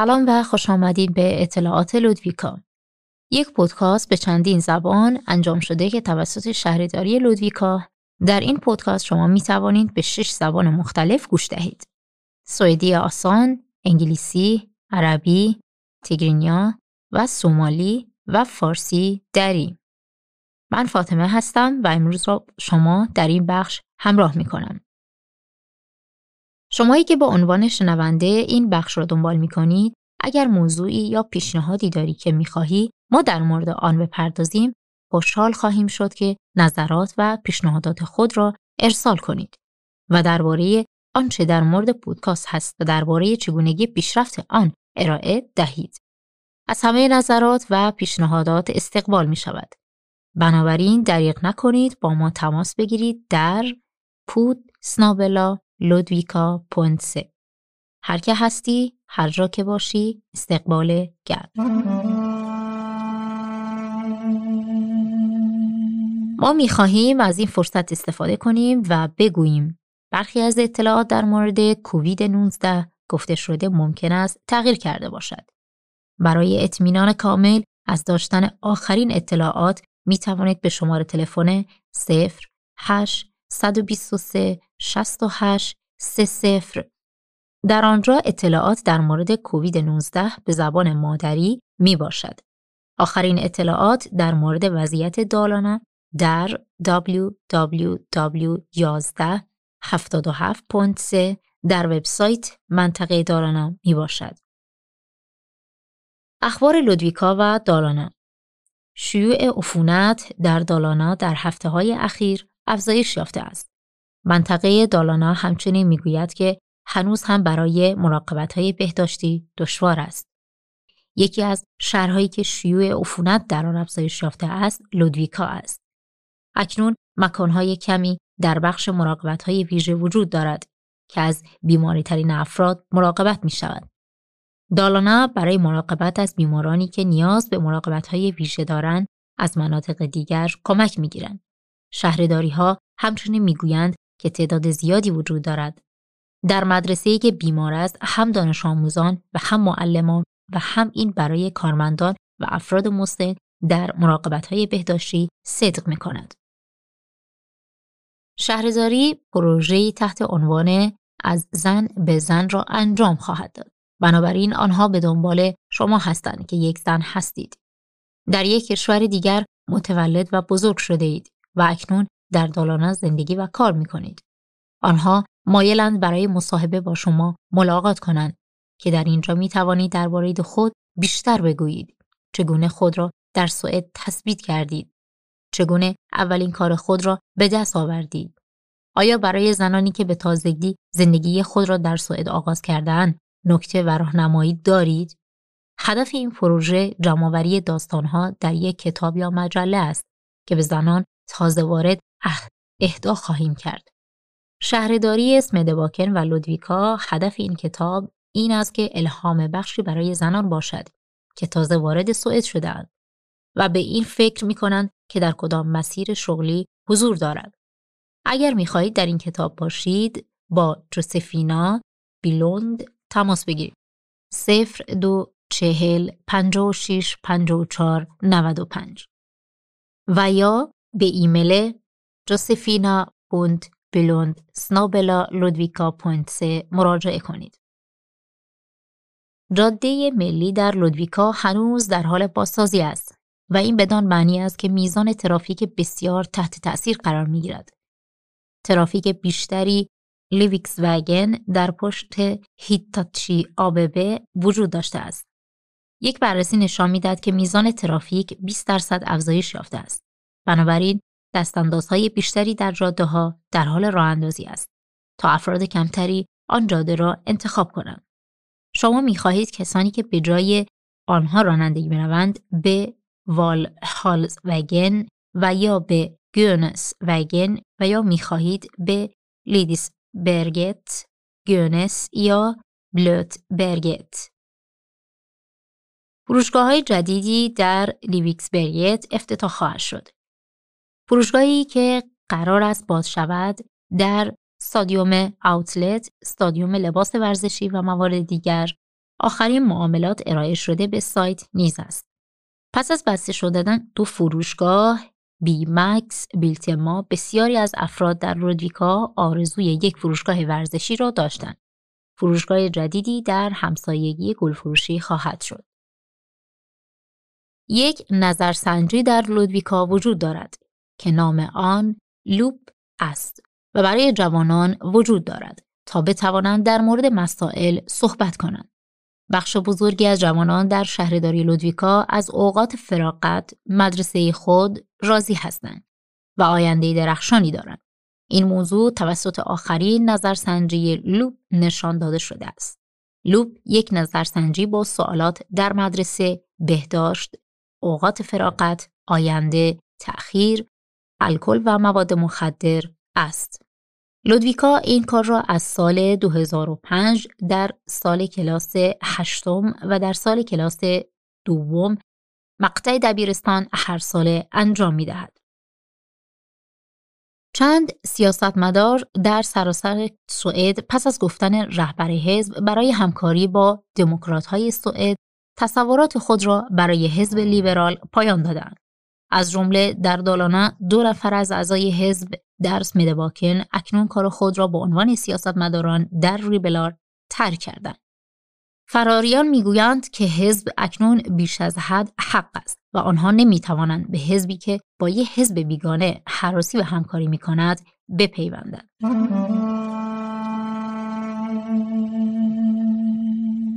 سلام و خوش آمدید به اطلاعات لودویکا. یک پودکاست به چندین زبان انجام شده که توسط شهرداری لودویکا در این پودکاست شما می توانید به شش زبان مختلف گوش دهید. سوئدی آسان، انگلیسی، عربی، تیگرینیا و سومالی و فارسی دری. من فاطمه هستم و امروز را شما در این بخش همراه می کنم. شمایی که با عنوان شنونده این بخش را دنبال می کنید اگر موضوعی یا پیشنهادی داری که می خواهی ما در مورد آن بپردازیم خوشحال خواهیم شد که نظرات و پیشنهادات خود را ارسال کنید و درباره آنچه در مورد پودکاست هست و درباره چگونگی پیشرفت آن ارائه دهید. از همه نظرات و پیشنهادات استقبال می شود. بنابراین دریغ نکنید با ما تماس بگیرید در پود سنابلا لودویکا پونسه هر که هستی هر جا که باشی استقبال گرد ما می‌خواهیم از این فرصت استفاده کنیم و بگوییم برخی از اطلاعات در مورد کووید 19 گفته شده ممکن است تغییر کرده باشد. برای اطمینان کامل از داشتن آخرین اطلاعات می توانید به شماره تلفن 0 8 123 68 30 در آنجا اطلاعات در مورد کووید 19 به زبان مادری می باشد. آخرین اطلاعات در مورد وضعیت دالانا در www.1177.3 در وبسایت منطقه دالانا می باشد. اخبار لودویکا و دالانا شیوع عفونت در دالانا در هفته های اخیر افزایش یافته است. منطقه دالانا همچنین می‌گوید که هنوز هم برای مراقبت های بهداشتی دشوار است. یکی از شهرهایی که شیوع عفونت در آن افزایش یافته است لودویکا است. اکنون مکانهای کمی در بخش مراقبت های ویژه وجود دارد که از بیماری ترین افراد مراقبت می شود. دالانا برای مراقبت از بیمارانی که نیاز به مراقبت های ویژه دارند از مناطق دیگر کمک می گیرند. شهرداری ها همچنین می‌گویند که تعداد زیادی وجود دارد. در مدرسه‌ای که بیمار است هم دانش آموزان و هم معلمان و هم این برای کارمندان و افراد مسن در های بهداشتی صدق می کند. شهرداری پروژه‌ای تحت عنوان از زن به زن را انجام خواهد داد. بنابراین آنها به دنبال شما هستند که یک زن هستید. در یک کشور دیگر متولد و بزرگ شده اید و اکنون در دالانا زندگی و کار می کنید. آنها مایلند برای مصاحبه با شما ملاقات کنند که در اینجا می توانید درباره خود بیشتر بگویید. چگونه خود را در سوئد تثبیت کردید؟ چگونه اولین کار خود را به دست آوردید؟ آیا برای زنانی که به تازگی زندگی خود را در سوئد آغاز کردهاند نکته و راهنمایی دارید؟ هدف این پروژه جمعآوری داستانها در یک کتاب یا مجله است که به زنان تازه وارد اهدا خواهیم کرد. شهرداری اسم دباکن و لودویکا هدف این کتاب این است که الهام بخشی برای زنان باشد که تازه وارد سوئد شدهاند و به این فکر می کنند که در کدام مسیر شغلی حضور دارد. اگر می خواهید در این کتاب باشید با جوسفینا بیلوند تماس بگیرید. صفر دو چهل پنجا و شیش پنجا و یا به ایمیل جوسفینا بلوند سنابلا لودویکا پونت مراجعه کنید. جاده ملی در لودویکا هنوز در حال بازسازی است و این بدان معنی است که میزان ترافیک بسیار تحت تأثیر قرار می گیرد. ترافیک بیشتری Lyviksvägen در پشت Hitachi ABB وجود داشته است. یک بررسی نشان می‌دهد که میزان ترافیک 20 درصد افزایش یافته است. بنابراین دستاندازهای بیشتری در جاده ها در حال راه اندازی است تا افراد کمتری آن جاده را انتخاب کنند. شما می خواهید کسانی که به جای آنها رانندگی بروند به وال هالز وگن و یا به گونس وگن و یا می خواهید به لیدیس برگت گونس یا بلوت برگت فروشگاه های جدیدی در لیویکس برگت افتتاح خواهد شد. فروشگاهی که قرار است باز شود در استادیوم اوتلت، استادیوم لباس ورزشی و موارد دیگر آخرین معاملات ارائه شده به سایت نیز است. پس از بسته شدن دو فروشگاه بی مکس بیلتما بسیاری از افراد در رودویکا آرزوی یک فروشگاه ورزشی را داشتند. فروشگاه جدیدی در همسایگی گلفروشی خواهد شد. یک نظرسنجی در لودویکا وجود دارد که نام آن لوپ است و برای جوانان وجود دارد تا بتوانند در مورد مسائل صحبت کنند. بخش بزرگی از جوانان در شهرداری لودویکا از اوقات فراغت مدرسه خود راضی هستند و آینده درخشانی دارند. این موضوع توسط آخرین نظرسنجی لوپ نشان داده شده است. لوپ یک نظرسنجی با سوالات در مدرسه، بهداشت، اوقات فراغت، آینده، تأخیر، الکل و مواد مخدر است. لودویکا این کار را از سال 2005 در سال کلاس هشتم و در سال کلاس دوم مقطع دبیرستان هر ساله انجام می دهد. چند سیاستمدار در سراسر سوئد پس از گفتن رهبر حزب برای همکاری با دموکرات های سوئد تصورات خود را برای حزب لیبرال پایان دادند. از جمله در دالانا دو نفر از اعضای حزب درس مدباکن اکنون کار خود را به عنوان سیاستمداران در ریبلار ترک کردند. فراریان می‌گویند که حزب اکنون بیش از حد حق است و آنها نمی‌توانند به حزبی که با یک حزب بیگانه حراسی و همکاری می کند بپیوندند.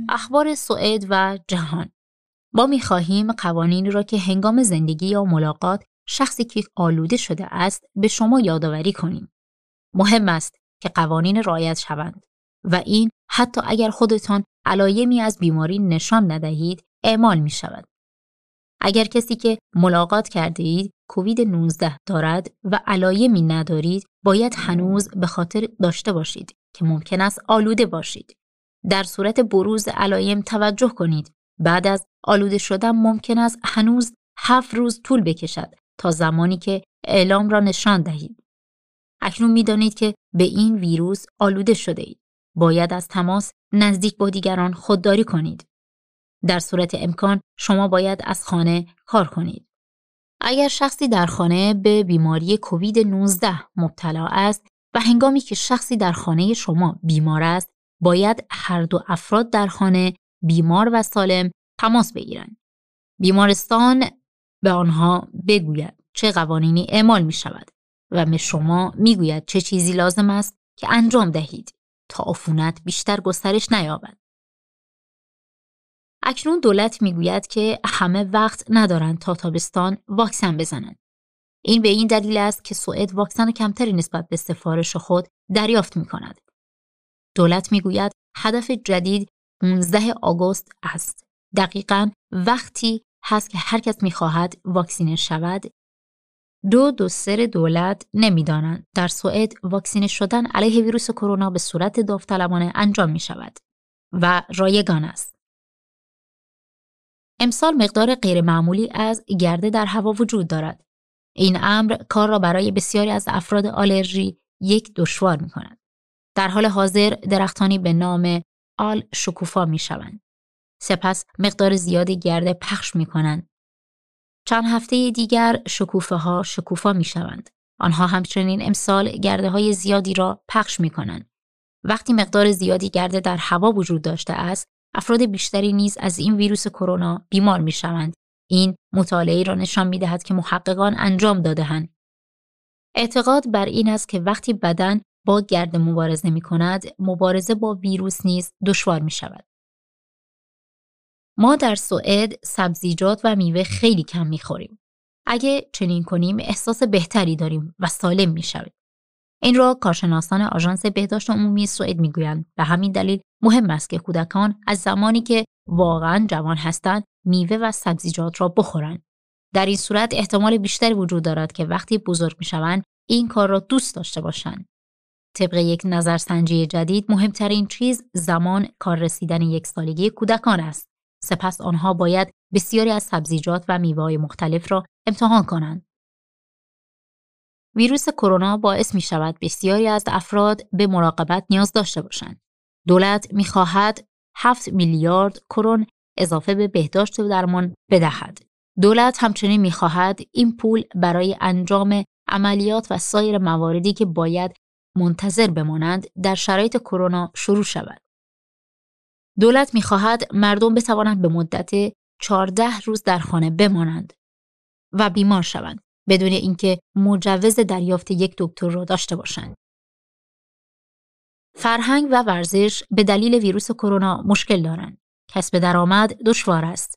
اخبار سوئد و جهان ما می خواهیم قوانینی را که هنگام زندگی یا ملاقات شخصی که آلوده شده است به شما یادآوری کنیم. مهم است که قوانین رعایت شوند و این حتی اگر خودتان علایمی از بیماری نشان ندهید اعمال می شود. اگر کسی که ملاقات کرده اید کووید 19 دارد و علایمی ندارید باید هنوز به خاطر داشته باشید که ممکن است آلوده باشید. در صورت بروز علایم توجه کنید. بعد از آلوده شدن ممکن است هنوز هفت روز طول بکشد تا زمانی که اعلام را نشان دهید. اکنون می‌دانید که به این ویروس آلوده شده اید. باید از تماس نزدیک با دیگران خودداری کنید. در صورت امکان شما باید از خانه کار کنید. اگر شخصی در خانه به بیماری کووید 19 مبتلا است و هنگامی که شخصی در خانه شما بیمار است باید هر دو افراد در خانه بیمار و سالم تماس بگیرند. بیمارستان به آنها بگوید چه قوانینی اعمال می شود و به شما می گوید چه چیزی لازم است که انجام دهید تا عفونت بیشتر گسترش نیابد. اکنون دولت می‌گوید که همه وقت ندارند تا تابستان واکسن بزنند. این به این دلیل است که سوئد واکسن کمتری نسبت به سفارش خود دریافت می کند. دولت می‌گوید هدف جدید 15 آگوست است. دقیقا وقتی هست که هر کس می‌خواهد واکسینه شود دو دو سر دولت نمی‌دانند در سوئد واکسینه شدن علیه ویروس کرونا به صورت داوطلبانه انجام می شود و رایگان است. امسال مقدار غیرمعمولی از گرده در هوا وجود دارد. این امر کار را برای بسیاری از افراد آلرژی یک دشوار می کند. در حال حاضر درختانی به نام آل شکوفا می شوند. سپس مقدار زیادی گرده پخش می کنند. چند هفته دیگر شکوفه ها شکوفا می شوند. آنها همچنین امسال گرده های زیادی را پخش می کنند. وقتی مقدار زیادی گرده در هوا وجود داشته است، افراد بیشتری نیز از این ویروس کرونا بیمار می شوند. این مطالعه را نشان می دهد که محققان انجام دادهاند. اعتقاد بر این است که وقتی بدن با گرد مبارزه می کند، مبارزه با ویروس نیز دشوار می شود. ما در سوئد سبزیجات و میوه خیلی کم می‌خوریم. اگه چنین کنیم احساس بهتری داریم و سالم می‌شویم. این را کارشناسان آژانس بهداشت عمومی سوئد می‌گویند به همین دلیل مهم است که کودکان از زمانی که واقعا جوان هستند میوه و سبزیجات را بخورند. در این صورت احتمال بیشتری وجود دارد که وقتی بزرگ می‌شوند این کار را دوست داشته باشند. طبق یک نظرسنجی جدید مهمترین چیز زمان کار رسیدن یک سالگی کودکان است. سپس آنها باید بسیاری از سبزیجات و میوه‌های مختلف را امتحان کنند. ویروس کرونا باعث می شود بسیاری از افراد به مراقبت نیاز داشته باشند. دولت می خواهد 7 میلیارد کرون اضافه به بهداشت و درمان بدهد. دولت همچنین می‌خواهد این پول برای انجام عملیات و سایر مواردی که باید منتظر بمانند در شرایط کرونا شروع شود. دولت می‌خواهد مردم بتوانند به مدت 14 روز در خانه بمانند و بیمار شوند بدون اینکه مجوز دریافت یک دکتر را داشته باشند. فرهنگ و ورزش به دلیل ویروس کرونا مشکل دارند. کسب درآمد دشوار است.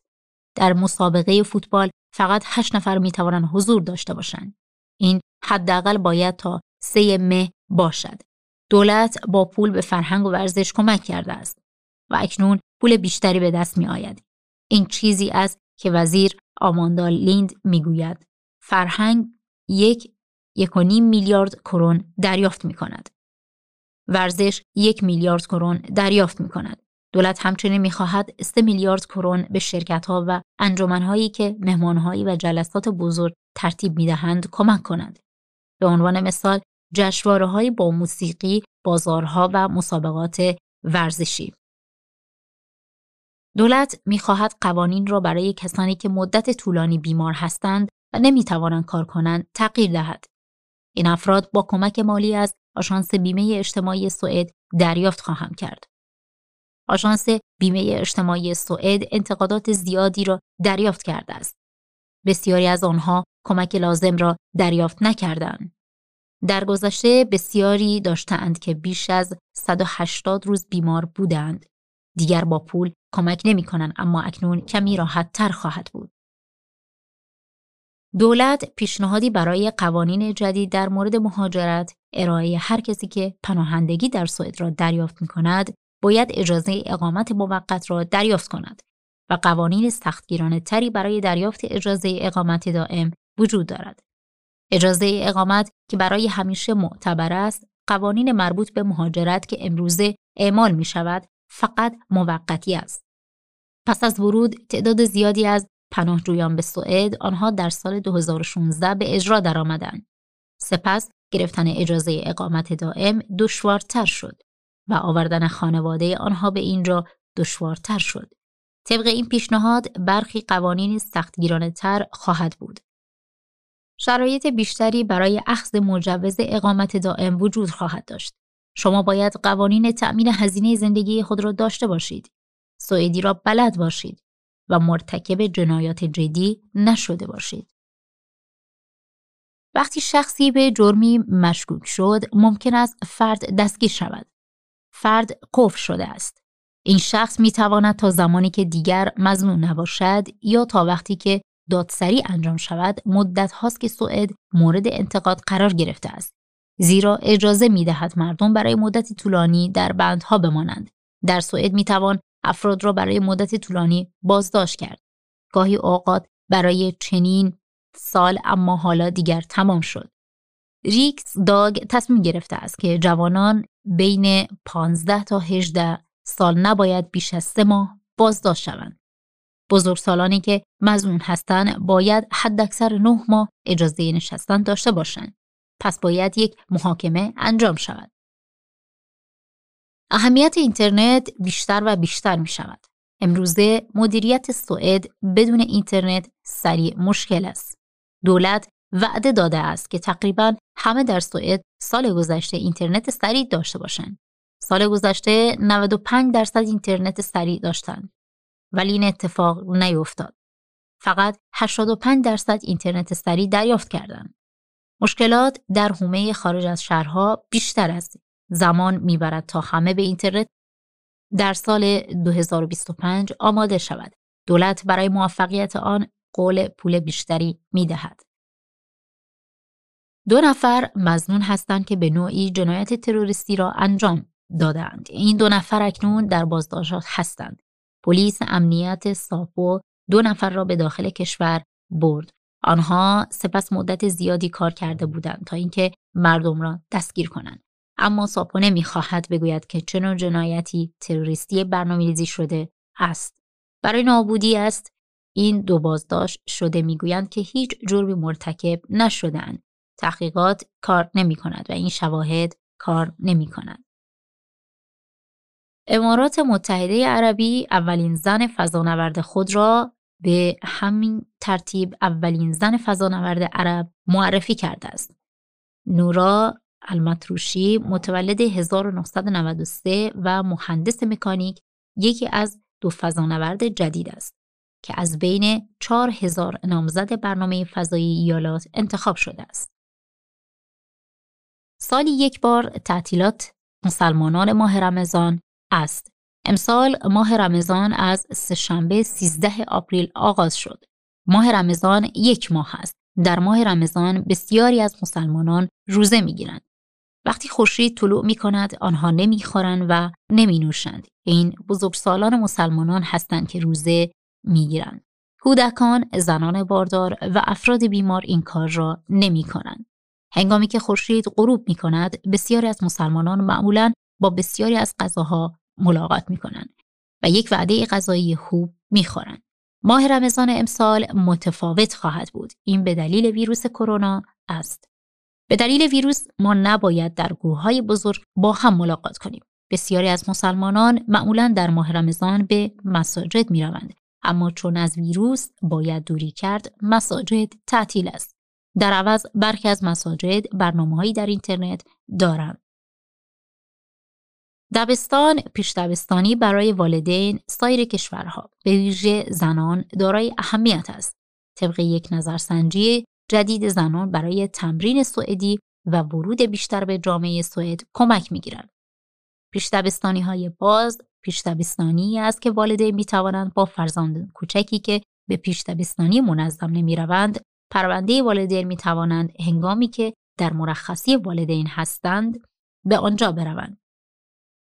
در مسابقه فوتبال فقط هشت نفر می توانند حضور داشته باشند. این حداقل باید تا سه مه باشد. دولت با پول به فرهنگ و ورزش کمک کرده است و اکنون پول بیشتری به دست می آید. این چیزی است که وزیر آماندا لیند می گوید. فرهنگ یک یک و نیم میلیارد کرون دریافت می کند. ورزش یک میلیارد کرون دریافت می کند. دولت همچنین می‌خواهد 3 میلیارد کرون به شرکت ها و انجمنهایی که مهمانهایی و جلسات بزرگ ترتیب می‌دهند کمک کنند. به عنوان مثال جشنواره با موسیقی، بازارها و مسابقات ورزشی. دولت می‌خواهد قوانین را برای کسانی که مدت طولانی بیمار هستند و نمی‌توانند کار کنند تغییر دهد. این افراد با کمک مالی از آژانس بیمه اجتماعی سوئد دریافت خواهم کرد. آژانس بیمه اجتماعی سوئد انتقادات زیادی را دریافت کرده است. بسیاری از آنها کمک لازم را دریافت نکردند. در گذشته بسیاری داشتند که بیش از 180 روز بیمار بودند. دیگر با پول کمک نمی کنند اما اکنون کمی راحت تر خواهد بود. دولت پیشنهادی برای قوانین جدید در مورد مهاجرت ارائه هر کسی که پناهندگی در سوئد را دریافت می کند باید اجازه اقامت موقت را دریافت کند و قوانین سختگیرانه تری برای دریافت اجازه اقامت دائم وجود دارد. اجازه اقامت که برای همیشه معتبر است، قوانین مربوط به مهاجرت که امروزه اعمال می شود فقط موقتی است. پس از ورود تعداد زیادی از پناهجویان به سوئد آنها در سال 2016 به اجرا درآمدند. سپس گرفتن اجازه اقامت دائم دشوارتر شد و آوردن خانواده آنها به اینجا دشوارتر شد. طبق این پیشنهاد برخی قوانین سختگیرانه تر خواهد بود. شرایط بیشتری برای اخذ مجوز اقامت دائم وجود خواهد داشت. شما باید قوانین تأمین هزینه زندگی خود را داشته باشید. سوئدی را بلد باشید و مرتکب جنایات جدی نشده باشید. وقتی شخصی به جرمی مشکوک شد، ممکن است فرد دستگیر شود. فرد قفل شده است. این شخص می تواند تا زمانی که دیگر مزنون نباشد یا تا وقتی که دادسری انجام شود مدت هاست که سوئد مورد انتقاد قرار گرفته است. زیرا اجازه می دهد مردم برای مدت طولانی در بندها بمانند. در سوئد می توان افراد را برای مدت طولانی بازداشت کرد. گاهی اوقات برای چنین سال اما حالا دیگر تمام شد. ریکس داگ تصمیم گرفته است که جوانان بین 15 تا 18 سال نباید بیش از سه ماه بازداشت شوند. بزرگسالانی که مزنون هستند باید حداکثر نه ماه اجازه نشستن داشته باشند. پس باید یک محاکمه انجام شود. اهمیت اینترنت بیشتر و بیشتر می شود. امروزه مدیریت سوئد بدون اینترنت سریع مشکل است. دولت وعده داده است که تقریبا همه در سوئد سال گذشته اینترنت سریع داشته باشند. سال گذشته 95 درصد اینترنت سریع داشتند. ولی این اتفاق نیفتاد. فقط 85 درصد اینترنت سریع دریافت کردند. مشکلات در حومه خارج از شهرها بیشتر است. زمان می‌برد تا همه به اینترنت در سال 2025 آماده شود. دولت برای موفقیت آن قول پول بیشتری می‌دهد. دو نفر مزنون هستند که به نوعی جنایت تروریستی را انجام دادند. این دو نفر اکنون در بازداشت هستند. پلیس امنیت ساپو دو نفر را به داخل کشور برد. آنها سپس مدت زیادی کار کرده بودند تا اینکه مردم را دستگیر کنند. اما ساپو نمی‌خواهد بگوید که چه جنایتی تروریستی برنامه‌ریزی شده است. برای نابودی است این دو بازداشت شده می‌گویند که هیچ جرمی مرتکب نشدهاند. تحقیقات کار نمی کند و این شواهد کار نمی کند. امارات متحده عربی اولین زن فضانورد خود را به همین ترتیب اولین زن فضانورد عرب معرفی کرده است. نورا المتروشی متولد 1993 و مهندس مکانیک یکی از دو فضانورد جدید است که از بین 4000 نامزد برنامه فضایی ایالات انتخاب شده است. سالی یک بار تعطیلات مسلمانان ماه رمضان است. امسال ماه رمضان از سهشنبه 13 آپریل آغاز شد. ماه رمضان یک ماه است. در ماه رمضان بسیاری از مسلمانان روزه می‌گیرند. وقتی خورشید طلوع می کند آنها نمی‌خورند و نمی نوشند. این بزرگسالان مسلمانان هستند که روزه می‌گیرند. کودکان، زنان باردار و افراد بیمار این کار را نمی کنند. هنگامی که خورشید غروب می کند، بسیاری از مسلمانان معمولا با بسیاری از غذاها ملاقات می کنند و یک وعده غذایی خوب می خورند. ماه رمضان امسال متفاوت خواهد بود. این به دلیل ویروس کرونا است. به دلیل ویروس ما نباید در گروه های بزرگ با هم ملاقات کنیم. بسیاری از مسلمانان معمولا در ماه رمضان به مساجد می روند. اما چون از ویروس باید دوری کرد مساجد تعطیل است. در عوض برخی از مساجد برنامه در اینترنت دارند. دبستان پیش دبستانی برای والدین سایر کشورها به ویژه زنان دارای اهمیت است. طبق یک نظرسنجی جدید زنان برای تمرین سوئدی و ورود بیشتر به جامعه سوئد کمک می‌گیرند. پیش دبستانی های باز پیش دبستانی است که والدین می توانند با فرزند کوچکی که به پیش دبستانی منظم نمی روند پرونده والدین می توانند هنگامی که در مرخصی والدین هستند به آنجا بروند.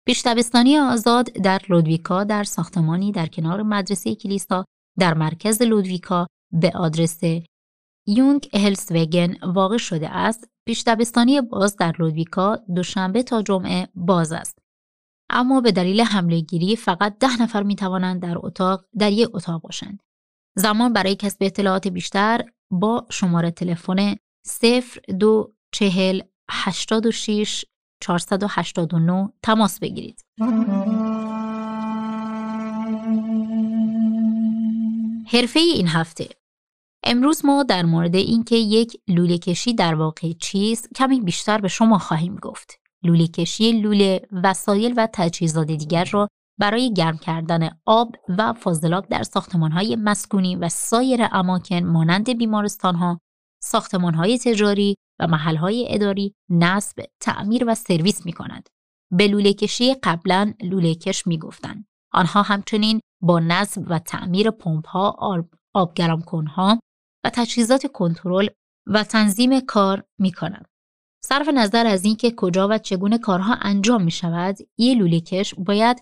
پیش دبستانی آزاد در لودویکا در ساختمانی در کنار مدرسه کلیسا در مرکز لودویکا به آدرس یونگ هلسوگن واقع شده است. پیش دبستانی باز در لودویکا دوشنبه تا جمعه باز است. اما به دلیل حمله گیری فقط ده نفر می توانند در اتاق در یک اتاق باشند. زمان برای کسب اطلاعات بیشتر با شماره تلفن 0240 86 489 تماس بگیرید. حرفه این هفته امروز ما در مورد اینکه یک لوله کشی در واقع چیست کمی بیشتر به شما خواهیم گفت. لوله کشی لوله وسایل و تجهیزات دیگر را برای گرم کردن آب و فاضلاب در ساختمانهای مسکونی و سایر اماکن مانند بیمارستانها، ساختمانهای تجاری و محلهای اداری نصب، تعمیر و سرویس می کند. به لوله کشی قبلا لوله کش می گفتن. آنها همچنین با نصب و تعمیر پمپ ها، آبگرم کنها و تجهیزات کنترل و تنظیم کار می کنند. صرف نظر از اینکه کجا و چگونه کارها انجام می شود، یه لوله کش باید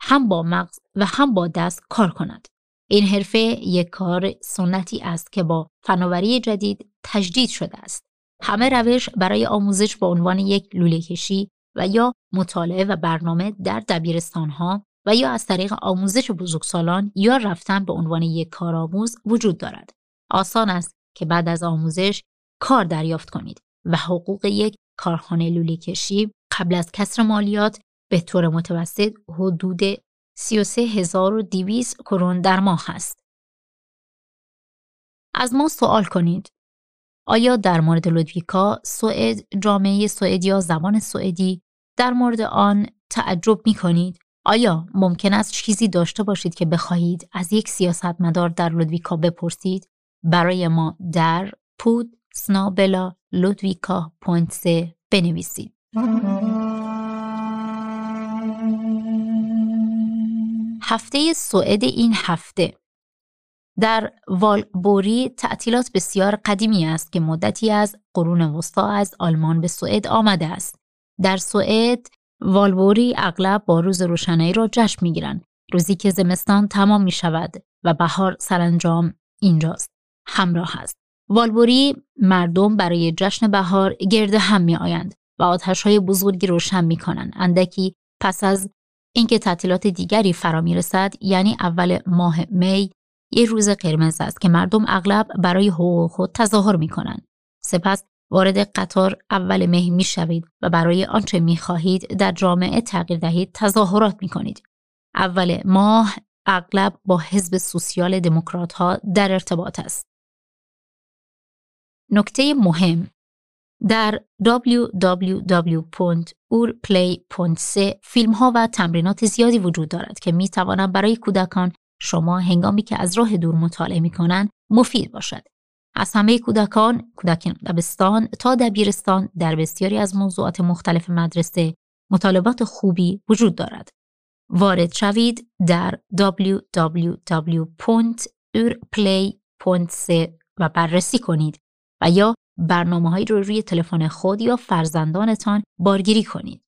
هم با مغز و هم با دست کار کند. این حرفه یک کار سنتی است که با فناوری جدید تجدید شده است. همه روش برای آموزش به عنوان یک لوله کشی و یا مطالعه و برنامه در دبیرستان ها و یا از طریق آموزش بزرگسالان یا رفتن به عنوان یک کارآموز وجود دارد. آسان است که بعد از آموزش کار دریافت کنید و حقوق یک کارخانه لوله کشی قبل از کسر مالیات به طور متوسط حدود 33200 کرون در ماه است. از ما سوال کنید آیا در مورد لودویکا سوئد جامعه سوئد یا زبان سوئدی در مورد آن تعجب می کنید؟ آیا ممکن است چیزی داشته باشید که بخواهید از یک سیاستمدار در لودویکا بپرسید؟ برای ما در podd snabela Ludvika punkt se بنویسید. هفته سوئد این هفته. در والبوری تعطیلات بسیار قدیمی است که مدتی از قرون وسطا از آلمان به سوئد آمده است. در سوئد والبوری اغلب با روز روشنایی را جشن می‌گیرند روزی که زمستان تمام می شود و بهار سرانجام اینجاست همراه است. والبوری مردم برای جشن بهار گرد هم می آیند و آتش های بزرگی روشن می کنند اندکی پس از اینکه تعطیلات دیگری فرا می رسد یعنی اول ماه می یک روز قرمز است که مردم اغلب برای حقوق خود تظاهر می کنند. سپس وارد قطار اول مه می شوید و برای آنچه می خواهید در جامعه تغییر دهید تظاهرات می کنید. اول ماه اغلب با حزب سوسیال دموکرات ها در ارتباط است. نکته مهم در www.urplay.se فیلم ها و تمرینات زیادی وجود دارد که می توانند برای کودکان شما هنگامی که از راه دور مطالعه می کنند مفید باشد. از همه کودکان، کودکان دبستان تا دبیرستان در بسیاری از موضوعات مختلف مدرسه مطالبات خوبی وجود دارد. وارد شوید در www.urplay.se و بررسی کنید و یا برنامه هایی رو روی تلفن خود یا فرزندانتان بارگیری کنید.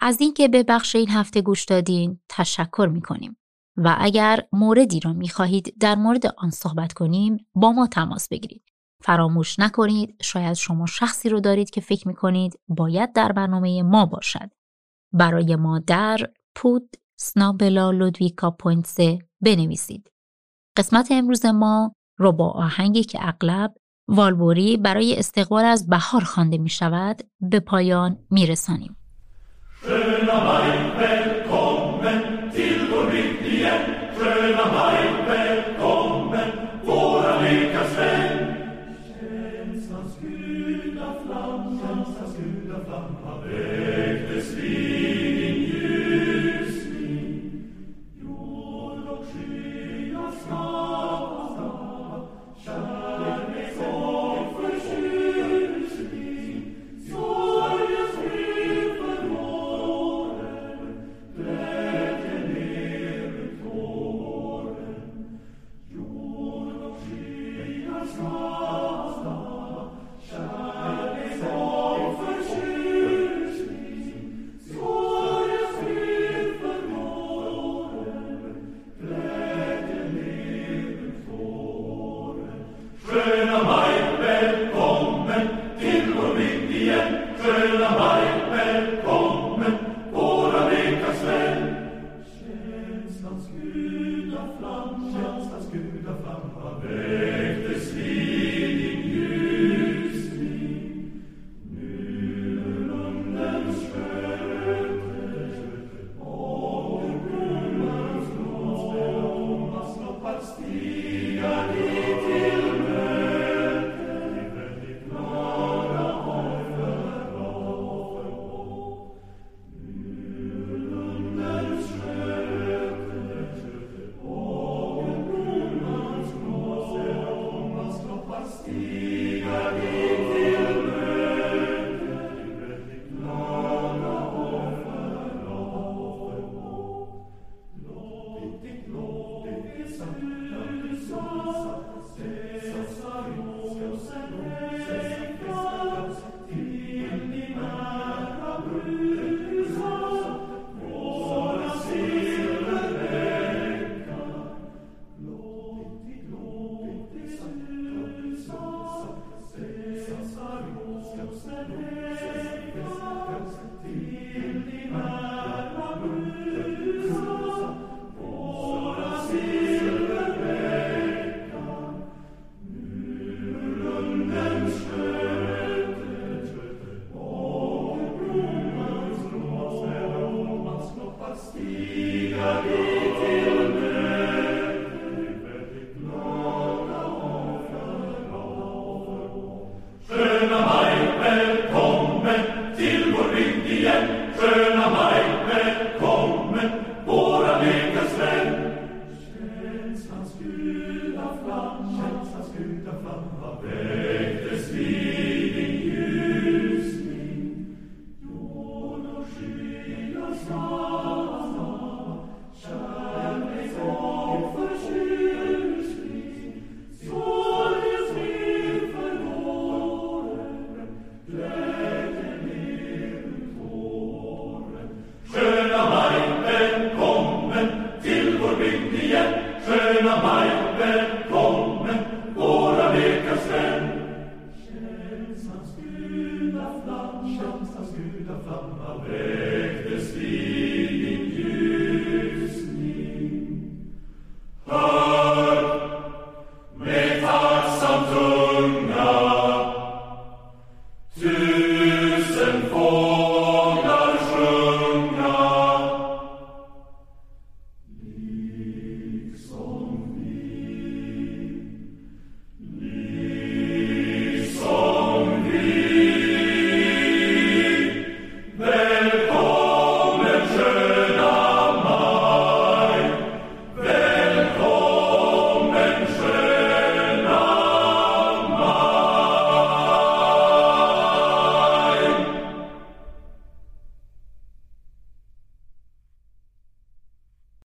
از اینکه به بخش این هفته گوش دادین تشکر می کنیم و اگر موردی را می خواهید در مورد آن صحبت کنیم با ما تماس بگیرید. فراموش نکنید شاید شما شخصی رو دارید که فکر می کنید باید در برنامه ما باشد. برای ما در پود سنابلا لودویکا پوینتسه بنویسید. قسمت امروز ما رو با آهنگی که اغلب والبوری برای استقبال از بهار خوانده می شود به پایان می رسانیم. Amen.